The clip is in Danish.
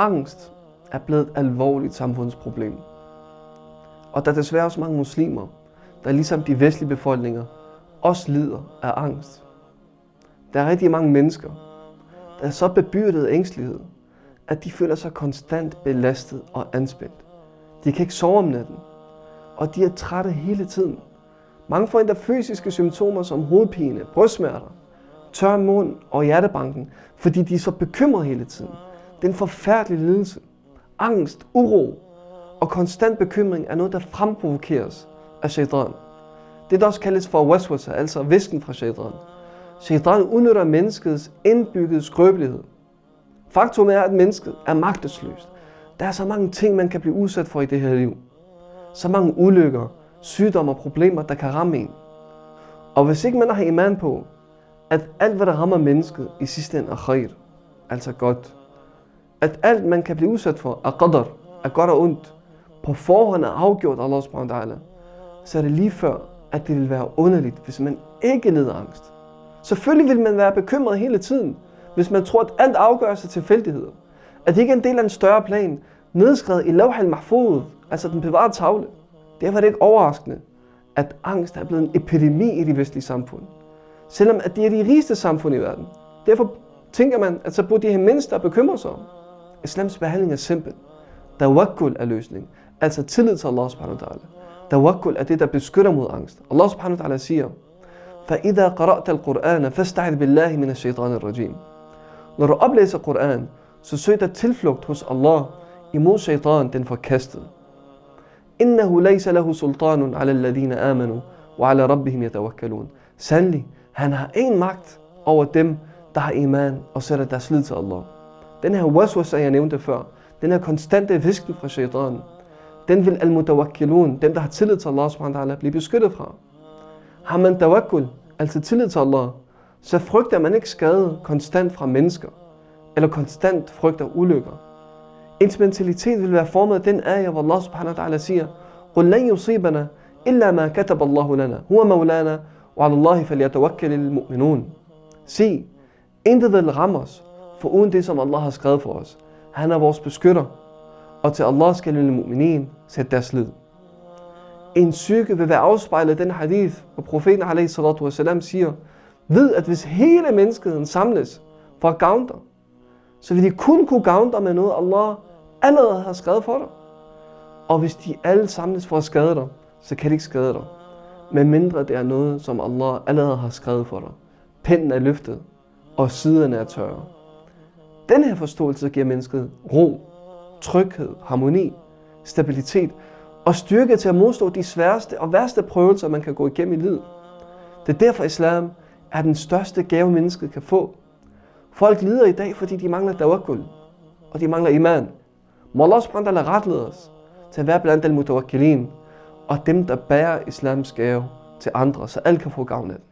angst er blevet et alvorligt samfundsproblem. Og der er desværre også mange muslimer, der ligesom de vestlige befolkninger også lider af angst. Der er rigtig mange mennesker, der er så bebyrdet af ængstelighed, at de føler sig konstant belastet og anspændt. De kan ikke sove om natten, og de er trætte hele tiden. Mange får endda fysiske symptomer som hovedpine, brystsmerter, tør mund og hjertebanken, fordi de er så bekymrede hele tiden. Det er en forfærdelig lidelse. Angst, uro og konstant bekymring er noget, der fremprovokeres af shaitan. Det der også kaldes for waswasa, altså visken fra shaitan. Shaitan udnytter menneskets indbyggede skrøbelighed. Faktum er, at mennesket er magtesløst. Der er så mange ting, man kan blive udsat for i det her liv. Så mange ulykker, sygdomme og problemer, der kan ramme en. Og hvis ikke man har iman på, at alt, hvad der rammer mennesket, i sidste ende er khair, altså godt. At alt, man kan blive udsat for, er qadar, er godt og ondt, på forhånd er afgjort af Allah subhanahu wa ta'ala, så er det lige før, at det vil være underligt, hvis man ikke lider angst. Selvfølgelig vil man være bekymret hele tiden, hvis man tror, at alt afgøres af tilfældigheder. At det ikke er en del af en større plan, nedskrevet i Lawh al-Mahfud, altså den bevarede tavle. Derfor er det ikke overraskende, at angst er blevet en epidemi i de vestlige samfund. Selvom at det er de rigeste samfund i verden. Derfor tænker man, at så burde de have mindst bekymre sig om. Islams behandling er simpel. Tawakkul er løsning. Altså tillid til Allah subhanahu wa ta'ala. Tawakkul er det, der beskytter mod angst. Allah subhanahu wa ta'ala siger, فَإِذَا قَرَأْتَ الْقُرْآنَ فَاسْتَعِذْ بِاللَّهِ مِنَ الشَّيْطَانِ الرَّجِيمِ Når du oplæser Koran, så søg dig tilflugt hos Allah imod shaitan, den forkastede. إِنَّهُ لَيْسَ لَهُ سُلْطَانٌ عَلَى الَّذِينَ آمَنُوا وَعَلَى رَبِّهِمْ يَتَوَكَّلُونَ Sandelig, han har en magt over dem, der har iman og sætter deres lid til Allah. Den her waswasa, jeg nævnte før, den her konstante visken fra shaitan, den vil al-mutawakkilun, dem der har tillid til Allah subhanahu wa ta'ala, blive beskyttet fra. Har man tawakkul, altså tillid til Allah, så frygter man ikke skade konstant fra mennesker, eller konstant frygter ulykker. Ens mentalitet vil være formet af den ayah, hvor Allah subhanahu wa ta'ala siger, قُلْ لَنْ يُصِيبَنَا إِلَّا مَا كَتَبَ اللَّهُ لَنَا هُوَ مَوْلَانَا وَعَلَى اللَّهِ فَلْيَتَوَكَّلِ الْمُؤْمِنُونَ Sig, intet vil ramme os, for uden det, som Allah har skrevet for os. Han er vores beskytter, og til Allah skal lille mu'minin sætte deres lid. En psyke vil være afspejlet den hadith, hvor profeten wasalam, siger, ved at hvis hele menneskeheden samles for at gavne dig, så vil de kun kunne gavne dig med noget, Allah allerede har skrevet for dig. Og hvis de alle samles for at skade dig, så kan de ikke skade dig. Men mindre det er noget, som Allah allerede har skrevet for dig. Pinden er løftet, og siderne er tørre. Den her forståelse giver mennesket ro, tryghed, harmoni, stabilitet og styrke til at modstå de sværeste og værste prøvelser, man kan gå igennem i livet. Det er derfor islam er den største gave, mennesket kan få. Folk lider i dag, fordi de mangler tawakkul, og de mangler iman. Må Allah subhanahu wa retlede os til at være blandt al mutawakkilin, og dem, der bærer islams gave til andre, så alle kan få gavn af den.